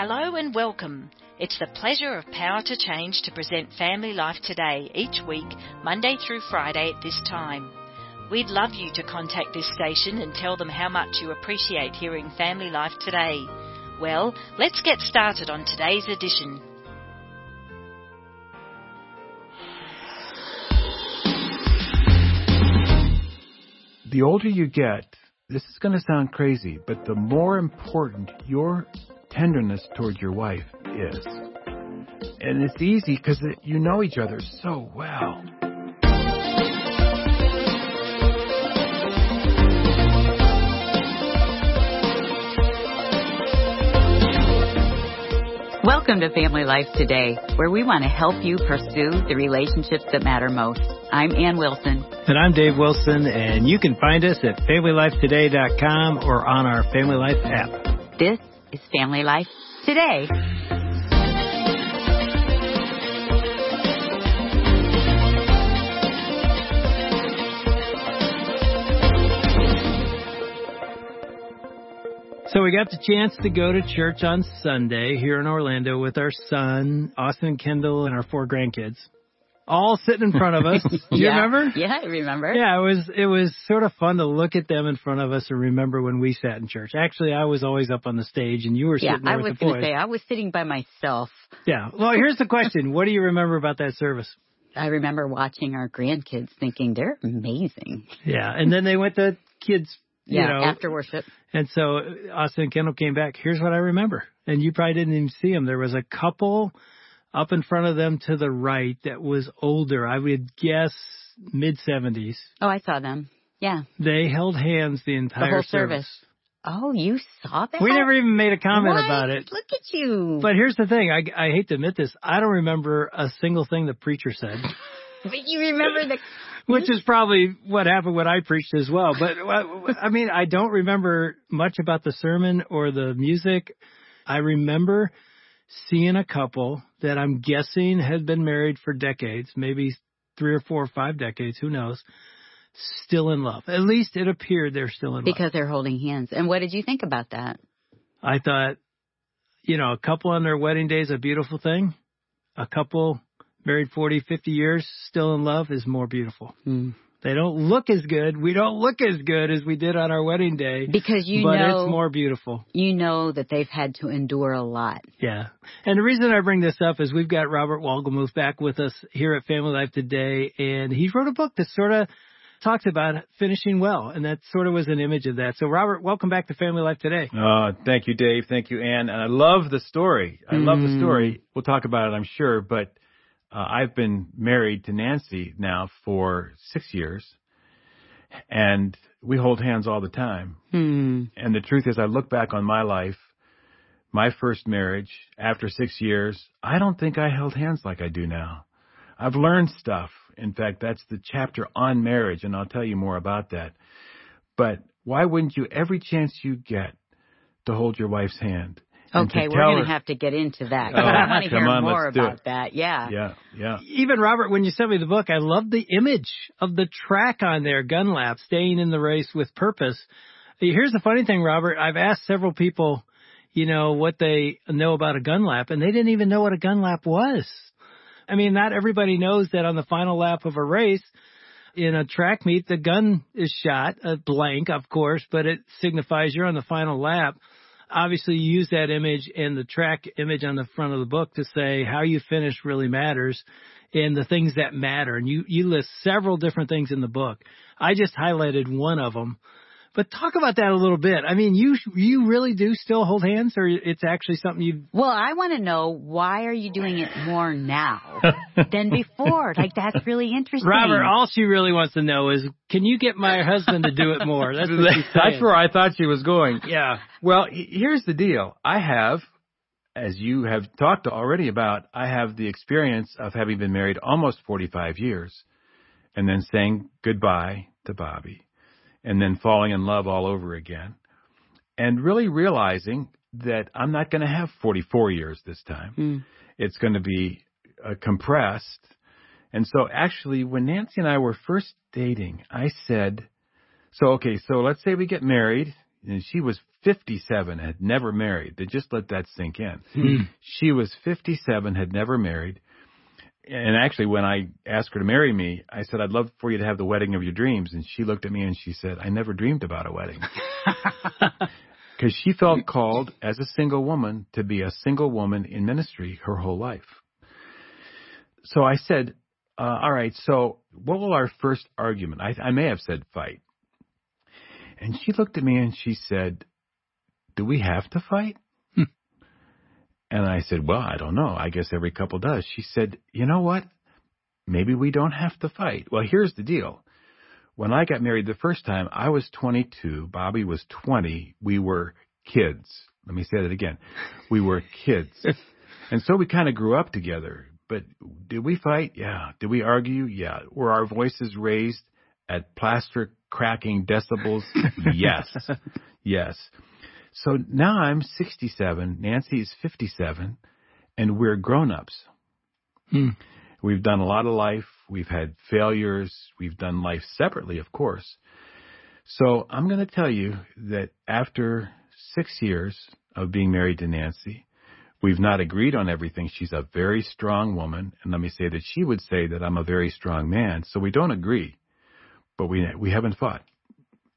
Hello and welcome. It's the pleasure of Power to Change to present Family Life Today each week, Monday through Friday at this time. We'd love you to contact this station and tell them how much you appreciate hearing Family Life Today. Well, let's get started on today's edition. The older you get, this is going to sound crazy, but the more important your tenderness towards your wife is. And it's easy because you know each other so well. Welcome to Family Life Today, where we want to help you pursue the relationships that matter most. I'm Ann Wilson. And I'm Dave Wilson, and you can find us at FamilyLifeToday.com or on our Family Life app. This is Family Life Today. So we got the chance to go to church on Sunday here in Orlando with our son, Austin Kendall, and our four grandkids. All sitting in front of us. Do you yeah. remember? Yeah, I remember. Yeah, it was it was sort of fun to look at them in front of us and remember when we sat in church. Actually, I was always up on the stage and you were yeah, sitting there I was going to say I was sitting by myself. Yeah. Well, here's the question: What do you remember about that service? I remember watching our grandkids thinking they're amazing. Yeah, and then they went to kids. You Yeah, know, after worship. And so uh, Austin and Kendall came back. Here's what I remember. And you probably didn't even see them. There was a couple up in front of them to the right that was older. I would guess mid 70s. Oh, I saw them. Yeah, They held hands the entire the whole service. Oh, you saw that? We never even made a comment What? about it. Look at you. But here's the thing. I, I hate to admit this. I don't remember a single thing the preacher said, But you remember the which is probably what happened when I preached as well. But uh, I mean, I don't remember much about the sermon or the music. I remember seeing a couple that I'm guessing had been married for decades, maybe three or four or five decades, who knows, still in love. At least it appeared they're still in love. because they're holding hands. And what did you think about that? I thought, you know, a couple on their wedding day is a beautiful thing. A couple married 40, 50 years, still in love is more beautiful. Hmm. They don't look as good. We don't look as good as we did on our wedding day. Because you but know it's more beautiful. you know that they've had to endure a lot. Yeah. And the reason I bring this up is we've got Robert Wolgemuth back with us here at Family Life today, and he wrote a book that sort of talks about finishing well, and that sort of was an image of that. So, Robert, welcome back to Family Life today. Uh, thank you, Dave. Thank you, Ann. And I love the story. I love the Mm. story. We'll talk about it, I'm sure. But uh, I've been married to Nancy now for six years, and we hold hands all the time. Hmm. And the truth is, I look back on my life, my first marriage, after six years, I don't think I held hands like I do now. I've learned stuff. In fact, that's the chapter on marriage, and I'll tell you more about that. But why wouldn't you, every chance you get, to hold your wife's hand? And to Okay, we're going to have to get into that. Oh, I want to hear on, more about it. that. Yeah. Yeah, yeah. Even Robert, when you sent me the book, I love the image of the track on there, gun lap, staying in the race with purpose. Here's the funny thing, Robert. I've asked several people, you know, what they know about a gun lap, and they didn't even know what a gun lap was. I mean, not everybody knows that on the final lap of a race, in a track meet, the gun is shot, a blank, of course, but it signifies you're on the final lap. Obviously, you use that image and the track image on the front of the book to say how you finish really matters and the things that matter. And you, you list several different things in the book. I just highlighted one of them. But talk about that a little bit. I mean, you you really do still hold hands, or it's actually something you Well, I want to know why are you doing it more now than before? Like that's really interesting. Robert, all she really wants to know is, can you get my husband to do it more? That's what she's That's where I thought she was going. Yeah. Well, here's the deal. I have, as you have talked already about, I have the experience of having been married almost 45 years and then saying goodbye to Bobby and then falling in love all over again and really realizing that I'm not going to have 44 years this time. Hmm. It's going to be uh, compressed. And so actually, when Nancy and I were first dating, I said, so okay, so let's say we get married, and she was 57, had never married. They just let that sink in. Hmm. She was 57, had never married. And actually, when I asked her to marry me, I said, I'd love for you to have the wedding of your dreams. And she looked at me and she said, I never dreamed about a wedding. Because she felt called as a single woman to be a single woman in ministry her whole life. So I said, uh, all right, so what will our first argument? I, I may have said fight. And she looked at me and she said, do we have to fight? And I said, well, I don't know. I guess every couple does. She said, you know what? Maybe we don't have to fight. Well, here's the deal. When I got married the first time, I was 22. Bobby was 20. We were kids. Let me say that again. We were kids. and so we kind of grew up together. But did we fight? Yeah. Did we argue? Yeah. Were our voices raised at plaster cracking decibels? yes. Yes. So now I'm 67, Nancy is 57, and we're grown-ups. Hmm. We've done a lot of life. We've had failures. We've done life separately, of course. So I'm going to tell you that after six years of being married to Nancy, we've not agreed on everything. She's a very strong woman. And let me say that she would say that I'm a very strong man. So we don't agree, but we, we haven't fought.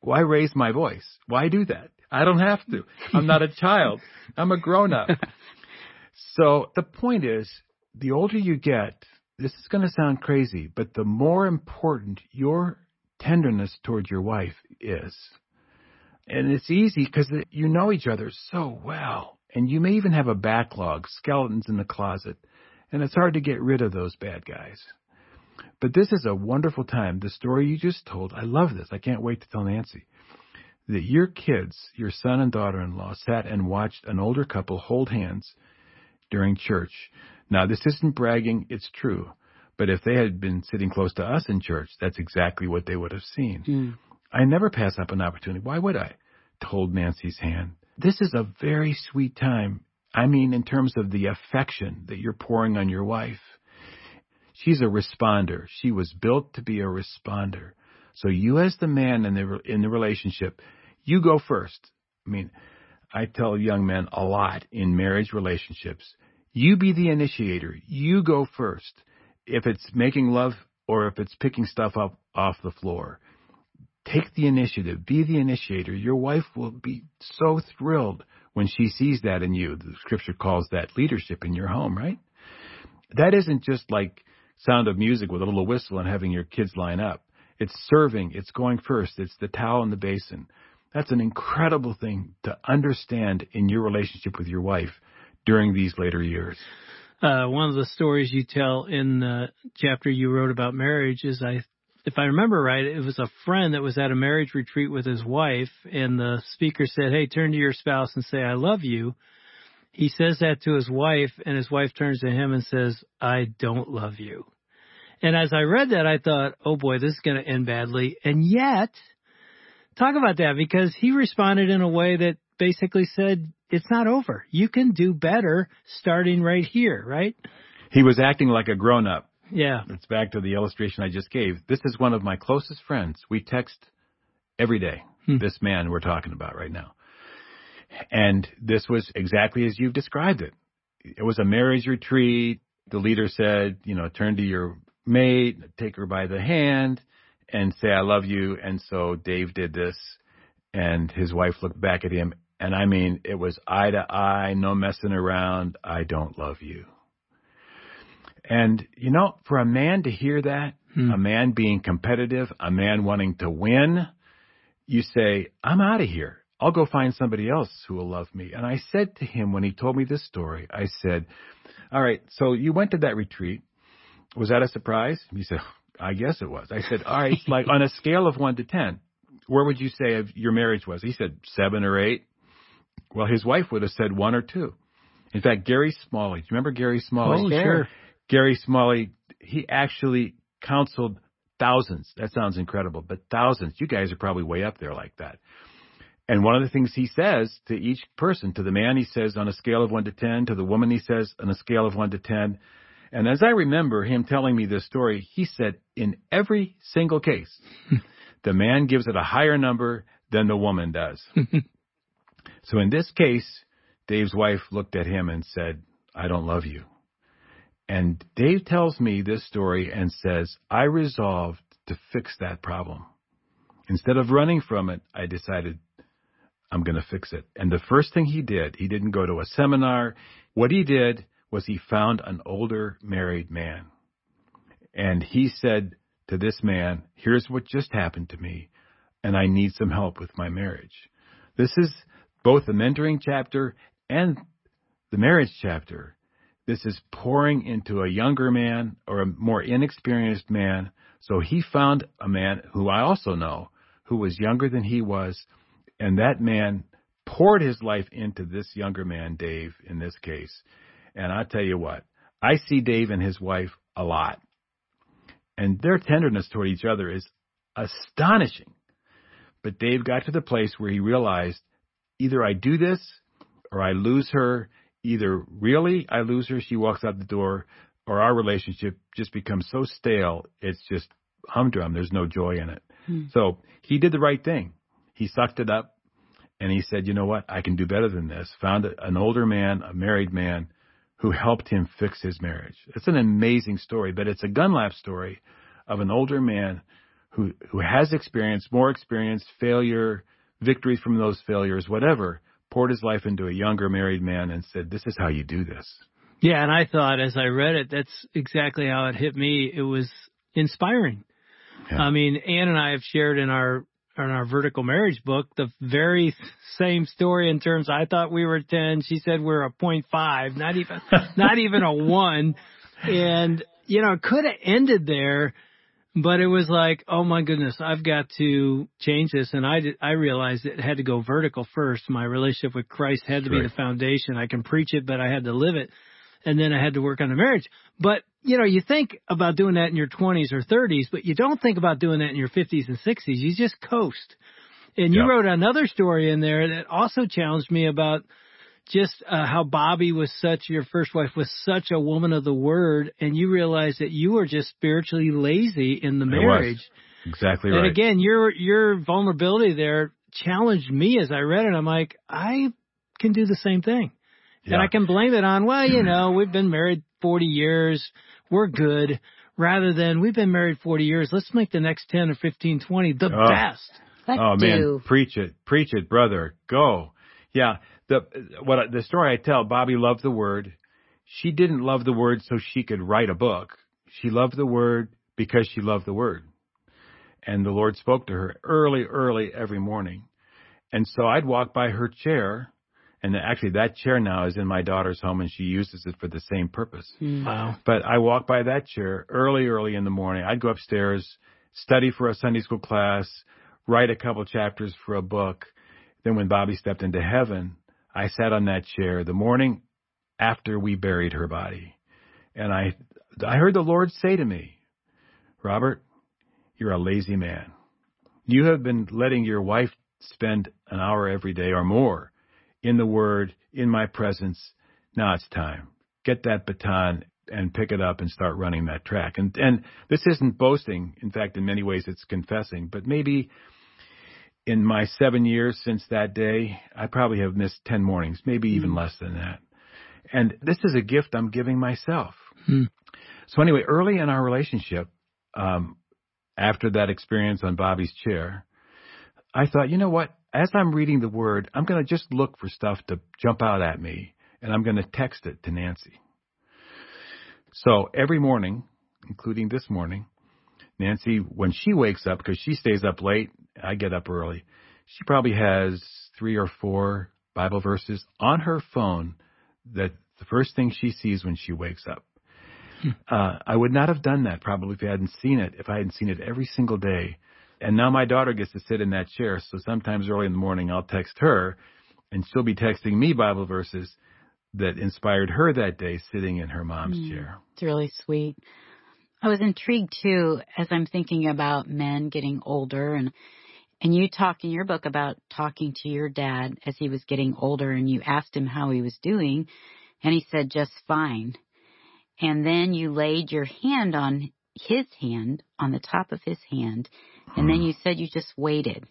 Why raise my voice? Why do that? I don't have to. I'm not a child. I'm a grown up. So the point is, the older you get, this is going to sound crazy, but the more important your tenderness towards your wife is. And it's easy because you know each other so well. And you may even have a backlog, skeletons in the closet. And it's hard to get rid of those bad guys. But this is a wonderful time. The story you just told, I love this. I can't wait to tell Nancy that your kids, your son and daughter in law, sat and watched an older couple hold hands during church. Now, this isn't bragging, it's true. But if they had been sitting close to us in church, that's exactly what they would have seen. Mm. I never pass up an opportunity. Why would I? To hold Nancy's hand. This is a very sweet time. I mean, in terms of the affection that you're pouring on your wife. She's a responder. She was built to be a responder. So you as the man in the, in the relationship, you go first. I mean, I tell young men a lot in marriage relationships, you be the initiator. You go first. If it's making love or if it's picking stuff up off the floor, take the initiative. Be the initiator. Your wife will be so thrilled when she sees that in you. The scripture calls that leadership in your home, right? That isn't just like sound of music with a little whistle and having your kids line up. It's serving. It's going first. It's the towel and the basin. That's an incredible thing to understand in your relationship with your wife during these later years. Uh, one of the stories you tell in the chapter you wrote about marriage is I, if I remember right, it was a friend that was at a marriage retreat with his wife and the speaker said, Hey, turn to your spouse and say, I love you. He says that to his wife and his wife turns to him and says, I don't love you. And as I read that, I thought, oh boy, this is going to end badly. And yet, talk about that because he responded in a way that basically said, it's not over. You can do better starting right here, right? He was acting like a grown up. Yeah. It's back to the illustration I just gave. This is one of my closest friends. We text every day. Hmm. This man we're talking about right now. And this was exactly as you've described it. It was a marriage retreat. The leader said, you know, turn to your mate, take her by the hand and say, I love you. And so Dave did this and his wife looked back at him. And I mean, it was eye to eye, no messing around. I don't love you. And you know, for a man to hear that, Hmm. a man being competitive, a man wanting to win, you say, I'm out of here. I'll go find somebody else who will love me. And I said to him when he told me this story, I said, all right, so you went to that retreat. Was that a surprise? He said, I guess it was. I said, all right, like on a scale of one to 10, where would you say your marriage was? He said seven or eight. Well, his wife would have said one or two. In fact, Gary Smalley, do you remember Gary Smalley? Oh, sure. Gary Smalley, he actually counseled thousands. That sounds incredible, but thousands. You guys are probably way up there like that. And one of the things he says to each person, to the man, he says on a scale of one to 10, to the woman, he says on a scale of one to 10. And as I remember him telling me this story, he said in every single case, the man gives it a higher number than the woman does. So in this case, Dave's wife looked at him and said, I don't love you. And Dave tells me this story and says, I resolved to fix that problem. Instead of running from it, I decided I'm going to fix it. And the first thing he did, he didn't go to a seminar. What he did was he found an older married man. And he said to this man, here's what just happened to me, and I need some help with my marriage. This is both the mentoring chapter and the marriage chapter. This is pouring into a younger man or a more inexperienced man. So he found a man who I also know who was younger than he was, and that man poured his life into this younger man, Dave, in this case. And I tell you what, I see Dave and his wife a lot. And their tenderness toward each other is astonishing. But Dave got to the place where he realized either I do this or I lose her. Either really I lose her, she walks out the door, or our relationship just becomes so stale, it's just humdrum. There's no joy in it. Hmm. So he did the right thing. He sucked it up and he said, you know what? I can do better than this. Found an older man, a married man who helped him fix his marriage. It's an amazing story, but it's a Gun Lap story of an older man who, who has experience, more experience, failure, victories from those failures, whatever, poured his life into a younger married man and said, this is how you do this. Yeah, and I thought as I read it, that's exactly how it hit me. It was inspiring. Yeah. I mean, Ann and I have shared in our in our vertical marriage book the very same story in terms I thought we were 10 she said we're a 0.5 not even not even a 1 and you know it could have ended there but it was like oh my goodness I've got to change this. And I did, I realized it had to go vertical first. My relationship with Christ had to be the foundation. I can preach it but I had to live it. And then I had to work on the marriage. But you know, you think about doing that in your 20s or 30s, but you don't think about doing that in your 50s and 60s. You just coast. And you yep. wrote another story in there that also challenged me about just uh, how Bobby was such, your first wife was such a woman of the word, and you realized that you were just spiritually lazy in the marriage. Exactly right. And again, your your vulnerability there challenged me as I read it. I'm like, I can do the same thing. Yeah. And I can blame it on, well, you know, we've been married 40 years we're good, rather than we've been married 40 years, let's make the next 10 or 15, 20 the oh. best. oh man, preach it, preach it, brother, go. Yeah, the what the story I tell, Bobby loved the word. She didn't love the word so she could write a book. She loved the word because she loved the word. And the Lord spoke to her early, early every morning. And so I'd walk by her chair and actually, that chair now is in my daughter's home, and she uses it for the same purpose. Hmm. Wow! But I walk by that chair early, early in the morning. I'd go upstairs, study for a Sunday school class, write a couple chapters for a book. Then, when Bobby stepped into heaven, I sat on that chair the morning after we buried her body, and I, I heard the Lord say to me, "Robert, you're a lazy man. You have been letting your wife spend an hour every day or more." In the Word, in my presence. Now it's time. Get that baton and pick it up and start running that track. And and this isn't boasting. In fact, in many ways, it's confessing. But maybe in my seven years since that day, I probably have missed ten mornings, maybe even mm. less than that. And this is a gift I'm giving myself. Mm. So anyway, early in our relationship, um, after that experience on Bobby's chair, I thought, you know what? As I'm reading the word, I'm going to just look for stuff to jump out at me, and I'm going to text it to Nancy. So every morning, including this morning, Nancy, when she wakes up, because she stays up late, I get up early, she probably has three or four Bible verses on her phone that the first thing she sees when she wakes up. Hmm. Uh, I would not have done that probably if I hadn't seen it, if I hadn't seen it every single day and now my daughter gets to sit in that chair. So sometimes early in the morning, I'll text her and she'll be texting me Bible verses that inspired her that day sitting in her mom's mm, chair. It's really sweet. I was intrigued too as I'm thinking about men getting older and and you talk in your book about talking to your dad as he was getting older and you asked him how he was doing and he said just fine. And then you laid your hand on his hand on the top of his hand and then hmm. you said you just waited.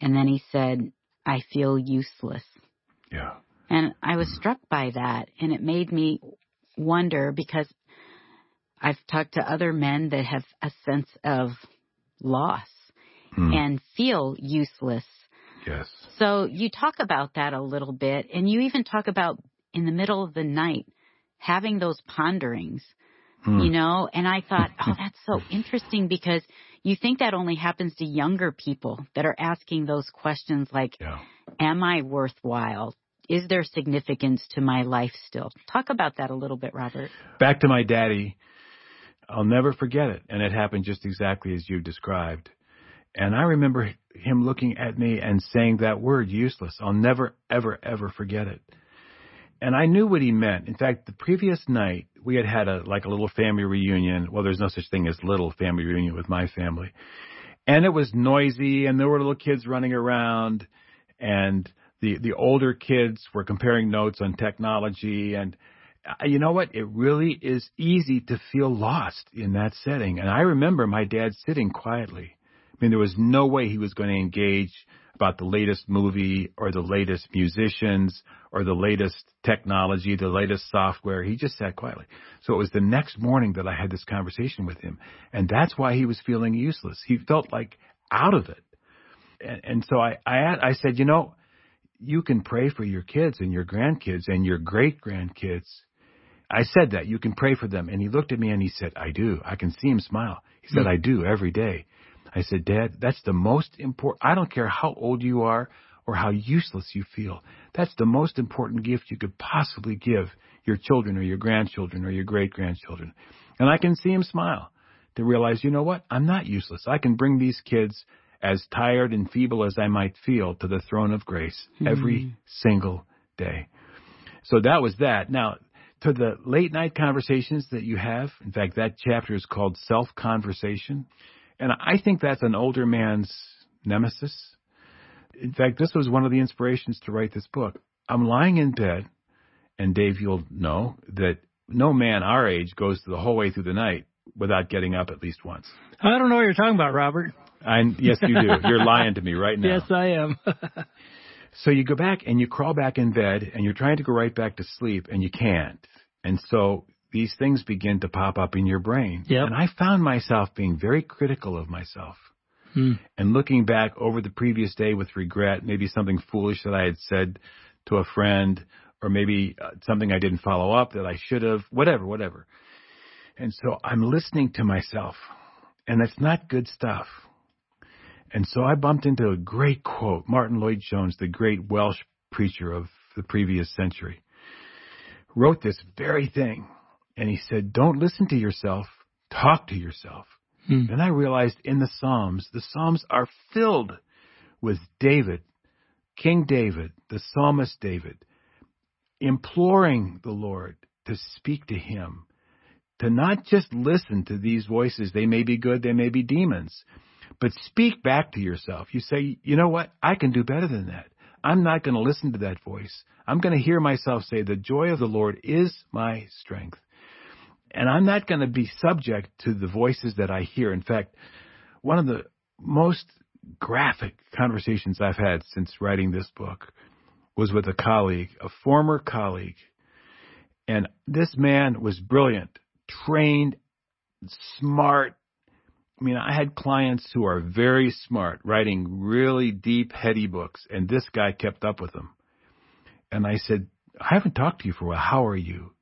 And then he said, I feel useless. Yeah. And I was struck by that and it made me wonder because I've talked to other men that have a sense of loss Hmm. and feel useless. Yes. So you talk about that a little bit and you even talk about in the middle of the night having those ponderings, Hmm. you know, and I thought, oh, that's so interesting because you think that only happens to younger people that are asking those questions like, Yeah. am I worthwhile? Is there significance to my life still? Talk about that a little bit, Robert. Back to my daddy. I'll never forget it. And it happened just exactly as you described. And I remember him looking at me and saying that word, useless. I'll never, ever, ever forget it. And I knew what he meant. In fact, the previous night we had had a like a little family reunion. Well, there's no such thing as little family reunion with my family. And it was noisy and there were little kids running around and the the older kids were comparing notes on technology and uh, you know what? It really is easy to feel lost in that setting. And I remember my dad sitting quietly. I mean, there was no way he was going to engage about the latest movie or the latest musicians or the latest technology, the latest software. He just sat quietly. So it was the next morning that I had this conversation with him. And that's why he was feeling useless. He felt like out of it. And, and so I, I, I said, you know, you can pray for your kids and your grandkids and your great grandkids. I said that you can pray for them. And he looked at me and he said, I do. I can see him smile. He said, Hmm. I do every day. I said, Dad, that's the most important. I don't care how old you are or how useless you feel. That's the most important gift you could possibly give your children or your grandchildren or your great grandchildren. And I can see him smile to realize, you know what? I'm not useless. I can bring these kids as tired and feeble as I might feel to the throne of grace hmm. every single day. So that was that. Now, to the late night conversations that you have, in fact, that chapter is called Self Conversation. And I think that's an older man's nemesis. In fact, this was one of the inspirations to write this book. I'm lying in bed, and Dave, you'll know that no man our age goes the whole way through the night without getting up at least once. I don't know what you're talking about, Robert. I, yes, you do. You're lying to me right now. Yes, I am. So you go back and you crawl back in bed and you're trying to go right back to sleep and you can't. And so these things begin to pop up in your brain. Yep. And I found myself being very critical of myself Hmm. and looking back over the previous day with regret, maybe something foolish that I had said to a friend or maybe uh, something I didn't follow up that I should have, whatever, whatever. And so I'm listening to myself and that's not good stuff. And so I bumped into a great quote. Martyn Lloyd-Jones, the great Welsh preacher of the previous century, wrote this very thing. And he said, Don't listen to yourself, talk to yourself. Hmm. And I realized in the Psalms, the Psalms are filled with David, King David, the psalmist David, imploring the Lord to speak to him, to not just listen to these voices. They may be good, they may be demons, but speak back to yourself. You say, you know what? I can do better than that. I'm not going to listen to that voice. I'm going to hear myself say, the joy of the Lord is my strength. And I'm not going to be subject to the voices that I hear. In fact, one of the most graphic conversations I've had since writing this book was with a colleague, a former colleague. And this man was brilliant, trained, smart. I mean, I had clients who are very smart, writing really deep, heady books, and this guy kept up with them. And I said, I haven't talked to you for a while. How are you?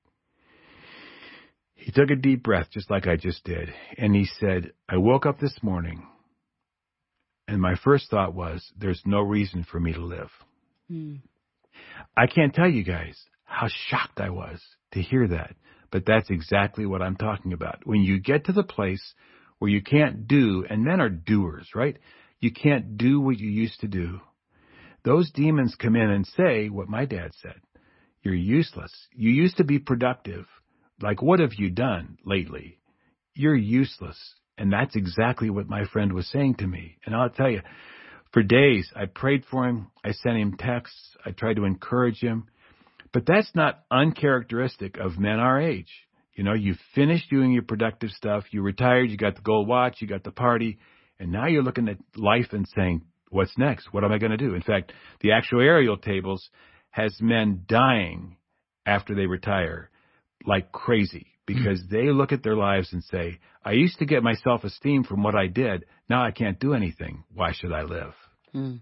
He took a deep breath, just like I just did, and he said, I woke up this morning, and my first thought was, there's no reason for me to live. Hmm. I can't tell you guys how shocked I was to hear that, but that's exactly what I'm talking about. When you get to the place where you can't do, and men are doers, right? You can't do what you used to do. Those demons come in and say what my dad said. You're useless. You used to be productive. Like, what have you done lately? You're useless. And that's exactly what my friend was saying to me. And I'll tell you, for days, I prayed for him. I sent him texts. I tried to encourage him. But that's not uncharacteristic of men our age. You know, you finished doing your productive stuff. You retired. You got the gold watch. You got the party. And now you're looking at life and saying, what's next? What am I going to do? In fact, the actuarial tables has men dying after they retire like crazy because mm. they look at their lives and say, I used to get my self-esteem from what I did. Now I can't do anything. Why should I live? Mm.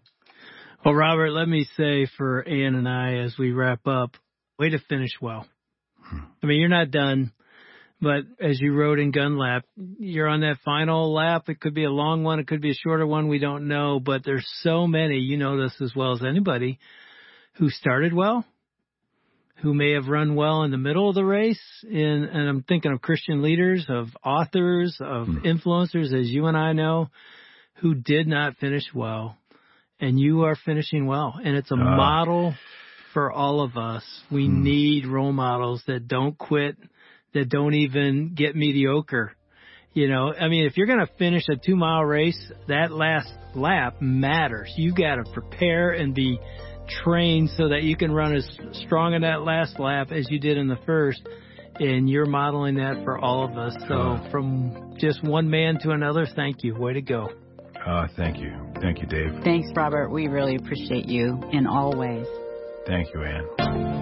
Well, Robert, let me say for Ann and I as we wrap up, way to finish well. Hmm. I mean, you're not done. But as you wrote in Gun Lap, you're on that final lap. It could be a long one. It could be a shorter one. We don't know. But there's so many, you know this as well as anybody, who started well, who may have run well in the middle of the race. In, and I'm thinking of Christian leaders, of authors, of mm. influencers, as you and I know, who did not finish well. And you are finishing well. And it's a uh. model for all of us. We mm. need role models that don't quit that don't even get mediocre. You know, I mean, if you're going to finish a two mile race, that last lap matters. You got to prepare and be trained so that you can run as strong in that last lap as you did in the first. And you're modeling that for all of us. So from just one man to another, thank you. Way to go. Uh, thank you. Thank you, Dave. Thanks, Robert. We really appreciate you in all ways. Thank you, Ann.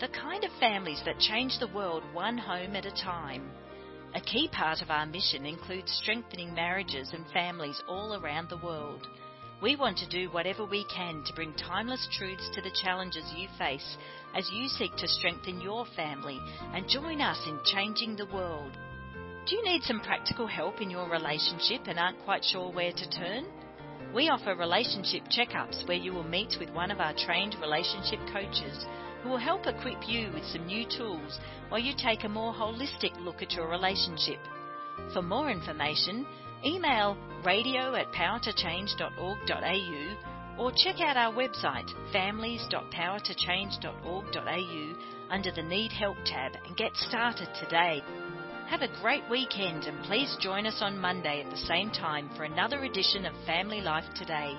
the kind of families that change the world one home at a time. A key part of our mission includes strengthening marriages and families all around the world. We want to do whatever we can to bring timeless truths to the challenges you face as you seek to strengthen your family and join us in changing the world. Do you need some practical help in your relationship and aren't quite sure where to turn? We offer relationship checkups where you will meet with one of our trained relationship coaches who will help equip you with some new tools while you take a more holistic look at your relationship. For more information, email radio at powertochange.org.au or check out our website families.powertochange.org.au under the Need Help tab and get started today. Have a great weekend and please join us on Monday at the same time for another edition of Family Life Today.